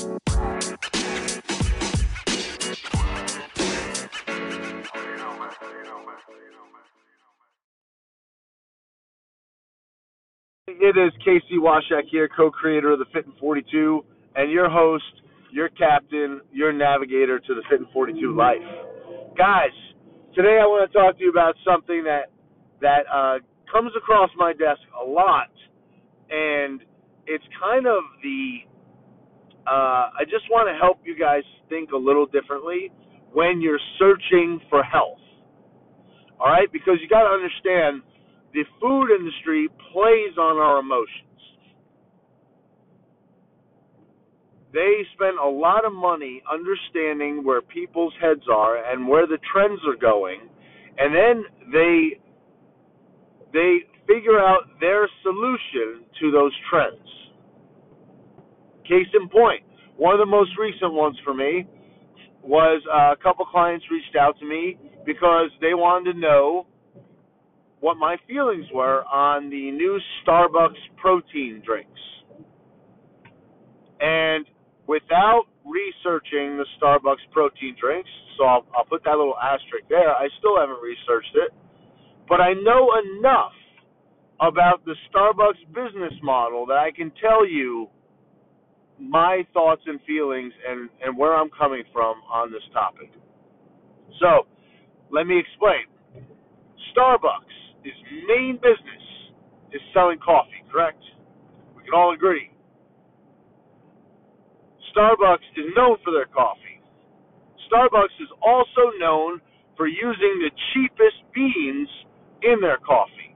It is Casey Washak here, co-creator of the Fit in 42, and your host, your captain, your navigator to the Fit in 42 life. Guys, today I want to talk to you about something that that uh, comes across my desk a lot, and it's kind of the. Uh, I just want to help you guys think a little differently when you're searching for health. All right, because you got to understand the food industry plays on our emotions. They spend a lot of money understanding where people's heads are and where the trends are going, and then they they figure out their solution to those trends. Case in point, one of the most recent ones for me was uh, a couple clients reached out to me because they wanted to know what my feelings were on the new Starbucks protein drinks. And without researching the Starbucks protein drinks, so I'll, I'll put that little asterisk there, I still haven't researched it, but I know enough about the Starbucks business model that I can tell you my thoughts and feelings and, and where I'm coming from on this topic. So, let me explain. Starbucks, its main business is selling coffee, correct? We can all agree. Starbucks is known for their coffee. Starbucks is also known for using the cheapest beans in their coffee.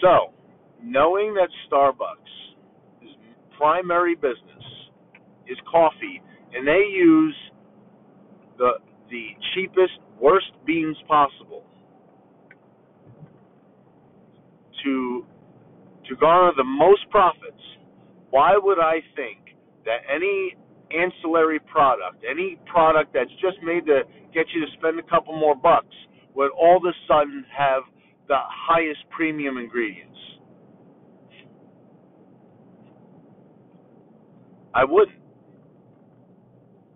So, knowing that Starbucks' primary business is coffee, and they use the the cheapest, worst beans possible to to garner the most profits, why would I think that any ancillary product, any product that's just made to get you to spend a couple more bucks, would all of a sudden have the highest premium ingredients? I wouldn't.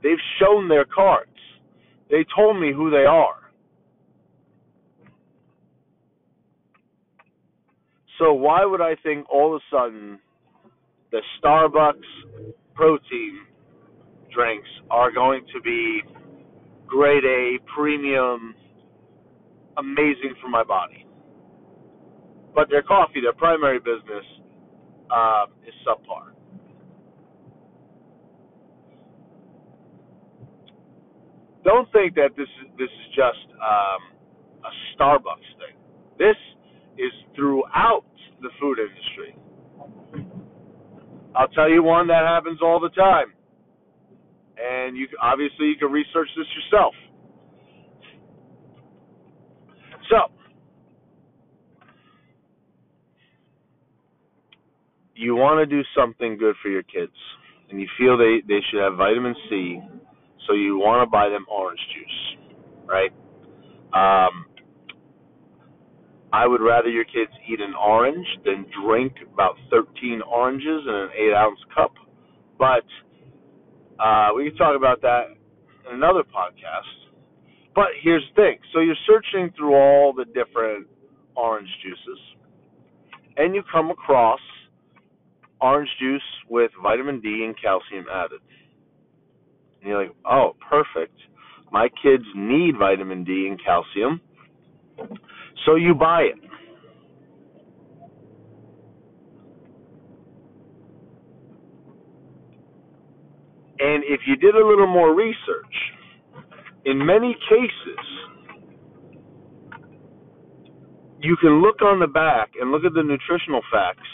They've shown their cards. They told me who they are. So why would I think all of a sudden the Starbucks protein drinks are going to be grade A, premium, amazing for my body? But their coffee, their primary business, uh, is subpar. Don't think that this is this is just um, a Starbucks thing. This is throughout the food industry. I'll tell you one that happens all the time, and you obviously you can research this yourself. So, you want to do something good for your kids, and you feel they they should have vitamin C, so you want to buy them orange juice, right? Um, I would rather your kids eat an orange than drink about 13 oranges in an 8 ounce cup. But uh, we can talk about that in another podcast. But here's the thing so you're searching through all the different orange juices, and you come across orange juice with vitamin D and calcium added. And you're like, oh, perfect. My kids need vitamin D and calcium so you buy it. And if you did a little more research, in many cases, you can look on the back and look at the nutritional facts,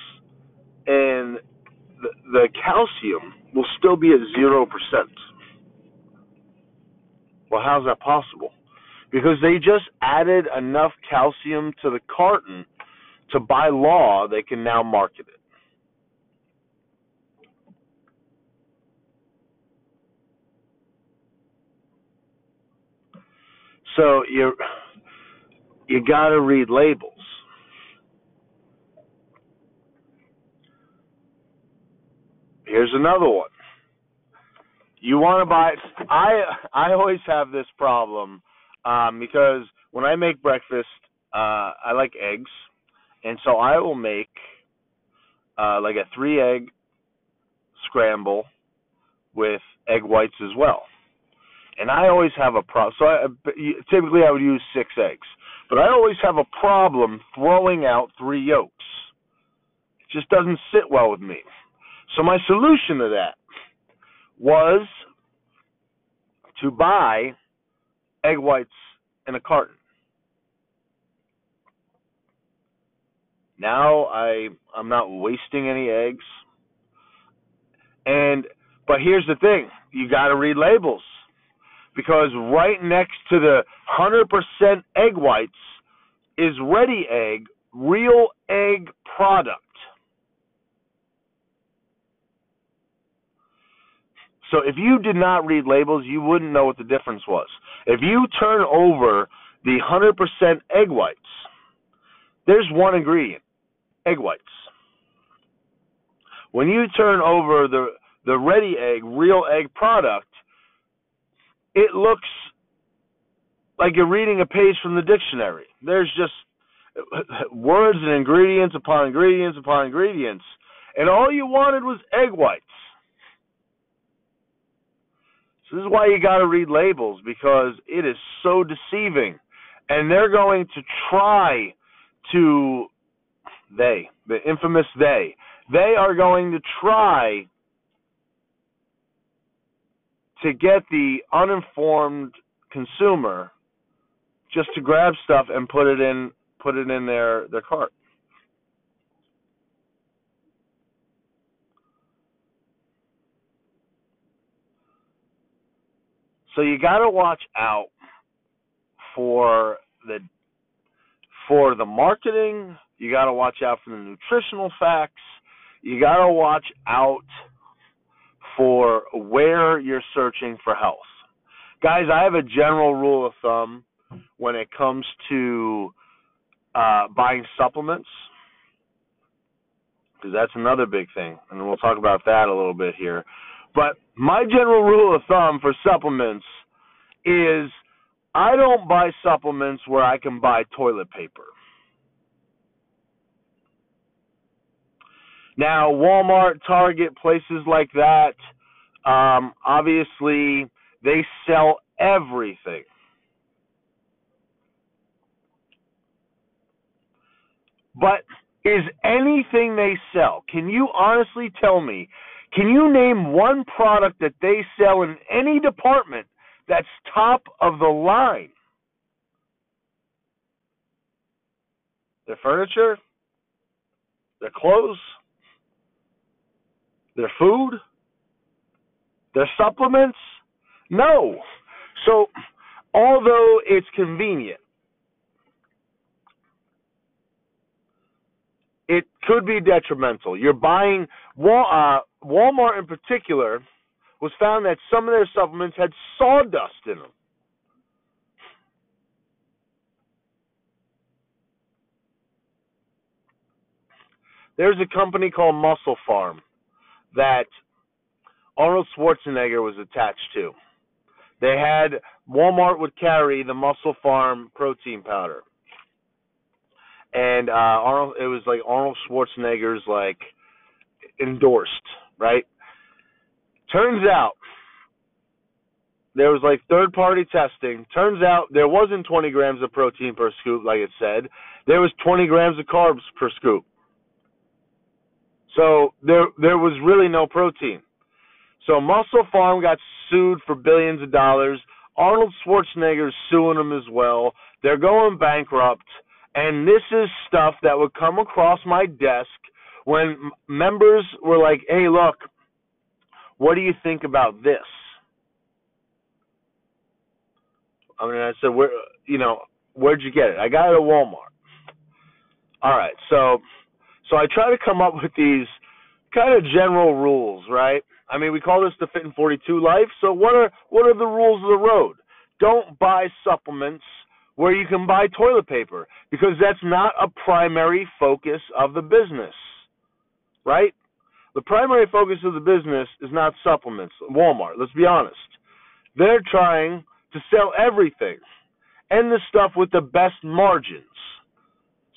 and the, the calcium will still be at 0%. Well, how's that possible? because they just added enough calcium to the carton to by law they can now market it. So you you got to read labels. Here's another one. You want to buy I I always have this problem um because when I make breakfast, uh I like eggs. And so I will make uh like a 3 egg scramble with egg whites as well. And I always have a problem. So I, typically I would use six eggs, but I always have a problem throwing out three yolks. It just doesn't sit well with me. So my solution to that was to buy egg whites in a carton. Now I I'm not wasting any eggs. And but here's the thing, you got to read labels. Because right next to the 100% egg whites is Ready Egg, real egg product. So if you did not read labels, you wouldn't know what the difference was. If you turn over the 100% egg whites, there's one ingredient egg whites. When you turn over the, the ready egg, real egg product, it looks like you're reading a page from the dictionary. There's just words and ingredients upon ingredients upon ingredients. And all you wanted was egg whites. So this is why you got to read labels because it is so deceiving, and they're going to try to they the infamous they they are going to try to get the uninformed consumer just to grab stuff and put it in put it in their their cart. So you got to watch out for the for the marketing. You got to watch out for the nutritional facts. You got to watch out for where you're searching for health. Guys, I have a general rule of thumb when it comes to uh, buying supplements, because that's another big thing, and we'll talk about that a little bit here. But my general rule of thumb for supplements is I don't buy supplements where I can buy toilet paper. Now, Walmart, Target, places like that, um, obviously, they sell everything. But is anything they sell, can you honestly tell me can you name one product that they sell in any department that's top of the line? Their furniture, their clothes, their food, their supplements? No. So, although it's convenient, it could be detrimental. You're buying uh, Walmart in particular was found that some of their supplements had sawdust in them. There's a company called Muscle Farm that Arnold Schwarzenegger was attached to. They had Walmart would carry the MusclePharm protein powder, and uh, Arnold it was like Arnold Schwarzenegger's like endorsed, right? Turns out there was like third party testing. Turns out there wasn't 20 grams of protein per scoop, like it said. There was 20 grams of carbs per scoop. So there there was really no protein. So MusclePharm got sued for billions of dollars. Arnold Schwarzenegger's suing them as well. They're going bankrupt. And this is stuff that would come across my desk when members were like, "Hey, look, what do you think about this?" I mean, I said, "Where, you know, where'd you get it?" I got it at Walmart. All right, so, so I try to come up with these kind of general rules, right? I mean, we call this the Fit in 42 life. So what are what are the rules of the road? Don't buy supplements where you can buy toilet paper because that's not a primary focus of the business right? the primary focus of the business is not supplements. Walmart, let's be honest. They're trying to sell everything and the stuff with the best margins.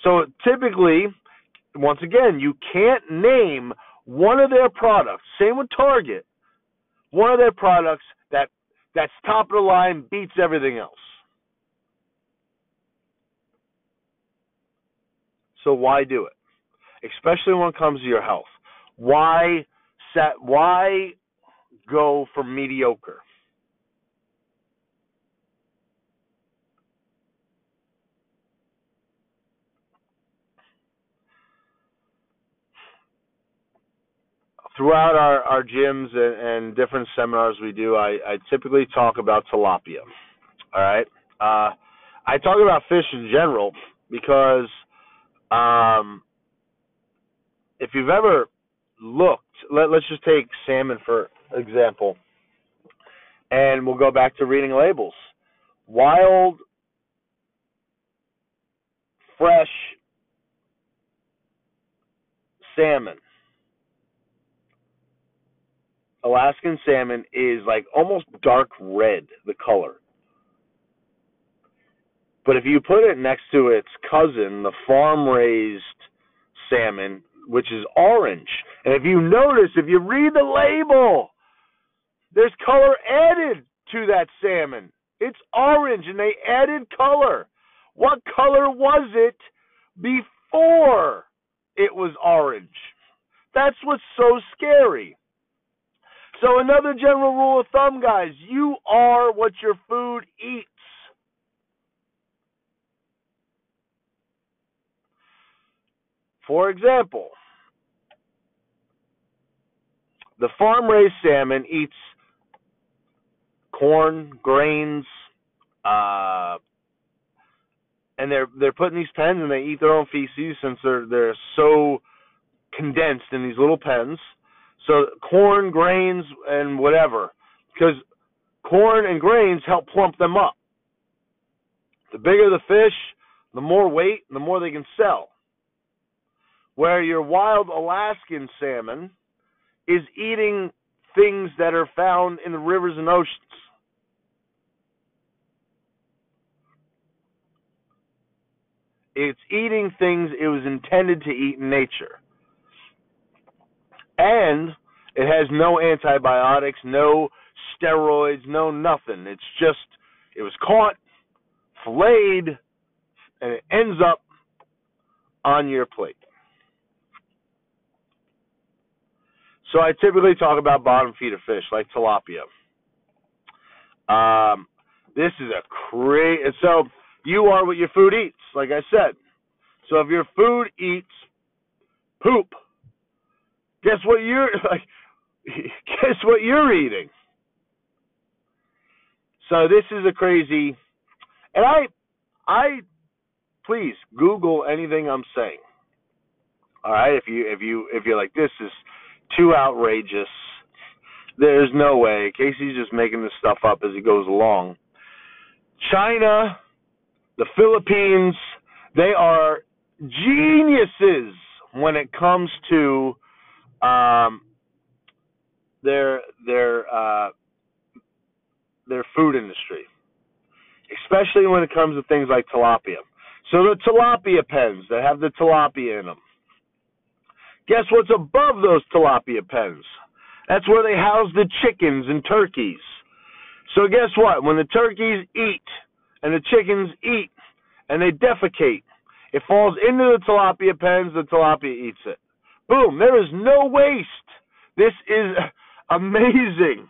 So typically, once again, you can't name one of their products. Same with Target. One of their products that that's top of the line beats everything else. So why do it? Especially when it comes to your health. Why set why go for mediocre? throughout our, our gyms and, and different seminars we do, I, I typically talk about tilapia. All right. Uh, I talk about fish in general because um, if you've ever looked, let, let's just take salmon for example, and we'll go back to reading labels. Wild, fresh salmon Alaskan salmon is like almost dark red, the color. But if you put it next to its cousin, the farm raised salmon, which is orange, and if you notice, if you read the label, there's color added to that salmon. It's orange, and they added color. What color was it before it was orange? That's what's so scary. So another general rule of thumb, guys, you are what your food eats. For example, the farm raised salmon eats corn, grains, uh, and they're they're put in these pens and they eat their own feces since they're they're so condensed in these little pens. So corn, grains, and whatever, because corn and grains help plump them up. The bigger the fish, the more weight, the more they can sell. Where your wild Alaskan salmon is eating things that are found in the rivers and oceans. It's eating things it was intended to eat in nature and it has no antibiotics, no steroids, no nothing. It's just it was caught, filleted, and it ends up on your plate. So I typically talk about bottom feeder fish like tilapia. Um, this is a crazy. So you are what your food eats, like I said. So if your food eats poop, Guess what you're like? Guess what you're eating? So this is a crazy, and I, I, please Google anything I'm saying. All right, if you if you if you're like this is too outrageous, there's no way. Casey's just making this stuff up as he goes along. China, the Philippines, they are geniuses when it comes to um, their their uh, their food industry, especially when it comes to things like tilapia. So the tilapia pens that have the tilapia in them. Guess what's above those tilapia pens? That's where they house the chickens and turkeys. So guess what? When the turkeys eat and the chickens eat and they defecate, it falls into the tilapia pens. The tilapia eats it. Boom. There is no waste. This is amazing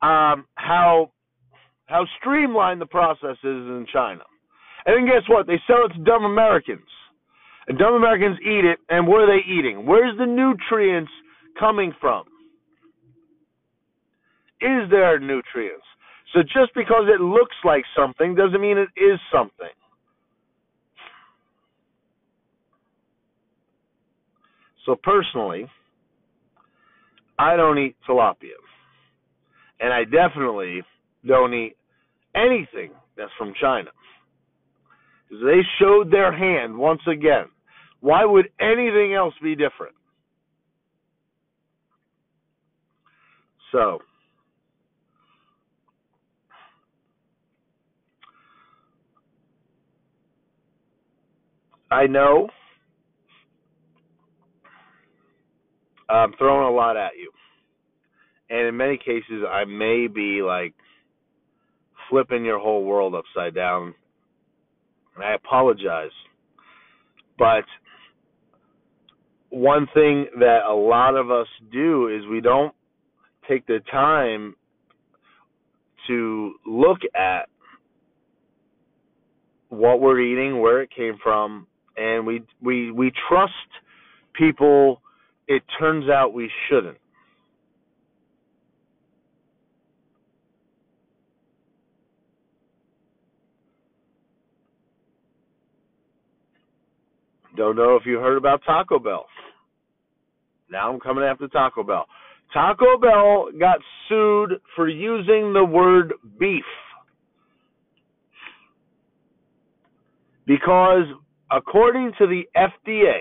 um, how how streamlined the process is in China. And then guess what? They sell it to dumb Americans. And dumb Americans eat it, and what are they eating? Where's the nutrients coming from? Is there nutrients? So just because it looks like something doesn't mean it is something. So personally, I don't eat tilapia. And I definitely don't eat anything that's from China. They showed their hand once again. Why would anything else be different? So, I know I'm throwing a lot at you. And in many cases, I may be like flipping your whole world upside down. And I apologize. But one thing that a lot of us do is we don't take the time to look at what we're eating, where it came from, and we we we trust people it turns out we shouldn't. Don't know if you heard about Taco Bell. Now I'm coming after Taco Bell. Taco Bell got sued for using the word beef. Because according to the FDA,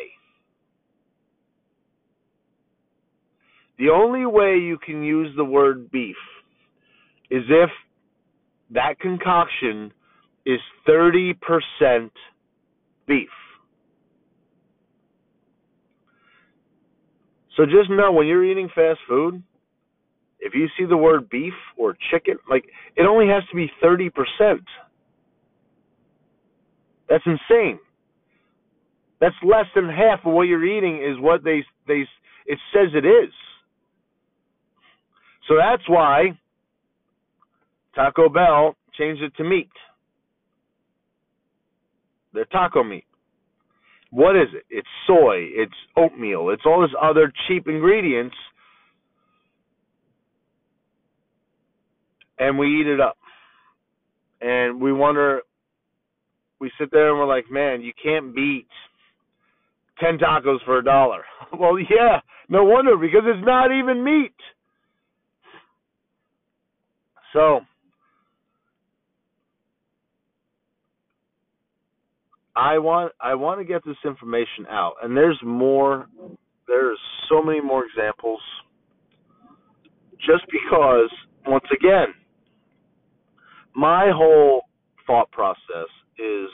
the only way you can use the word beef is if that concoction is 30% beef. So just know when you're eating fast food, if you see the word beef or chicken, like it only has to be 30%. That's insane. That's less than half of what you're eating is what they they it says it is. So that's why Taco Bell changed it to meat. They're taco meat. What is it? It's soy, it's oatmeal, it's all this other cheap ingredients. And we eat it up. And we wonder, we sit there and we're like, man, you can't beat 10 tacos for a dollar. well, yeah, no wonder, because it's not even meat. So, I want I want to get this information out, and there's more. There's so many more examples. Just because, once again, my whole thought process is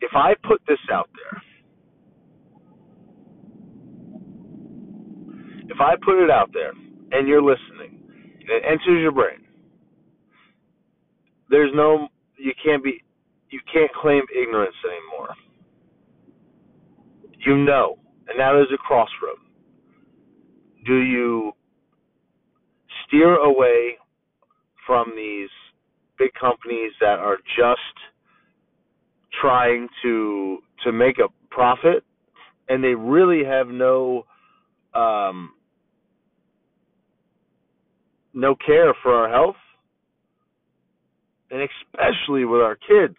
if I put this out there, if I put it out there and you're listening, and it enters your brain, there's no you can't be you can't claim ignorance anymore. You know, and now there's a crossroad. Do you steer away from these big companies that are just trying to to make a profit and they really have no um, no care for our health and especially with our kids.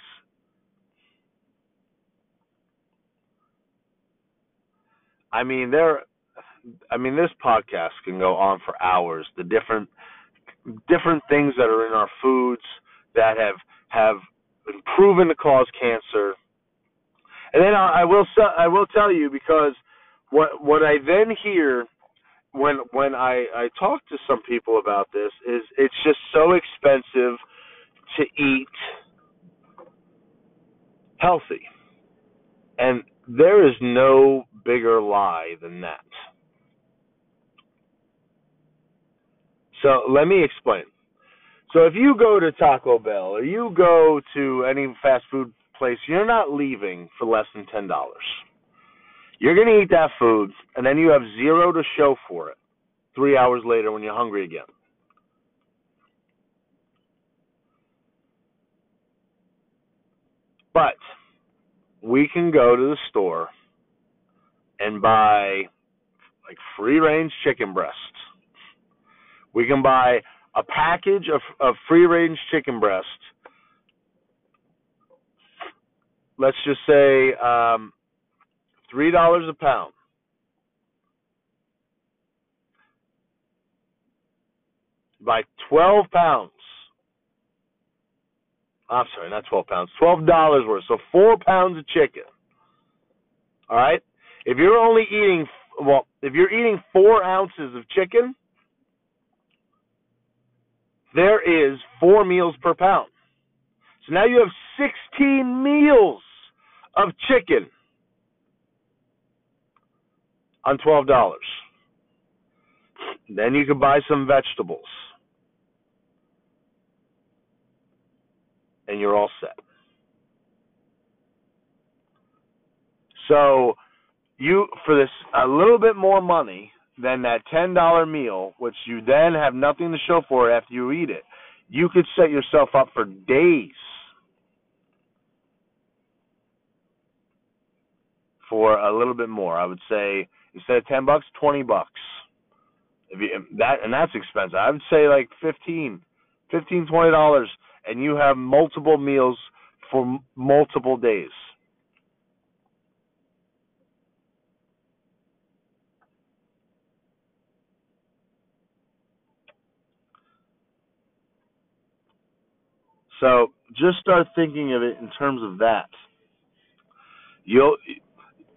I mean, there. I mean, this podcast can go on for hours. The different different things that are in our foods that have have been proven to cause cancer. And then I, I will I will tell you because what what I then hear when when I I talk to some people about this is it's just so expensive to eat healthy. And there is no bigger lie than that. So let me explain. So if you go to Taco Bell or you go to any fast food place, you're not leaving for less than $10. You're going to eat that food and then you have zero to show for it 3 hours later when you're hungry again. But we can go to the store and buy like free range chicken breasts. We can buy a package of, of free range chicken breast. Let's just say um, three dollars a pound. Buy twelve pounds I'm sorry, not 12 pounds, $12 worth. So four pounds of chicken. All right? If you're only eating, well, if you're eating four ounces of chicken, there is four meals per pound. So now you have 16 meals of chicken on $12. Then you can buy some vegetables. And you're all set. So you for this a little bit more money than that ten dollar meal, which you then have nothing to show for after you eat it, you could set yourself up for days for a little bit more. I would say instead of ten bucks, twenty bucks. If you that and that's expensive. I would say like fifteen, fifteen, twenty dollars, and you have multiple meals for m- multiple days. So just start thinking of it in terms of that. You'll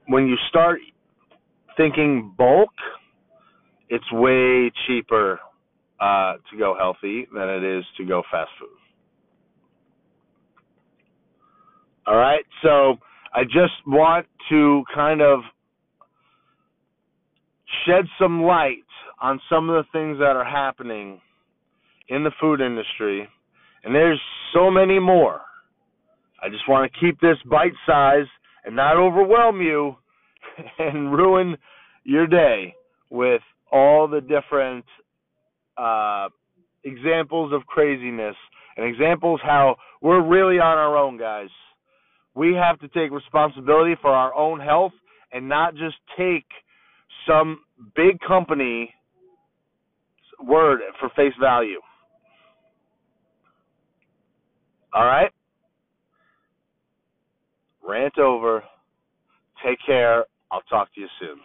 when you start thinking bulk, it's way cheaper uh, to go healthy than it is to go fast food. All right, so I just want to kind of shed some light on some of the things that are happening in the food industry, and there's so many more. I just want to keep this bite size and not overwhelm you and ruin your day with all the different uh, examples of craziness and examples how we're really on our own, guys. We have to take responsibility for our own health and not just take some big company word for face value. All right? Rant over. Take care. I'll talk to you soon.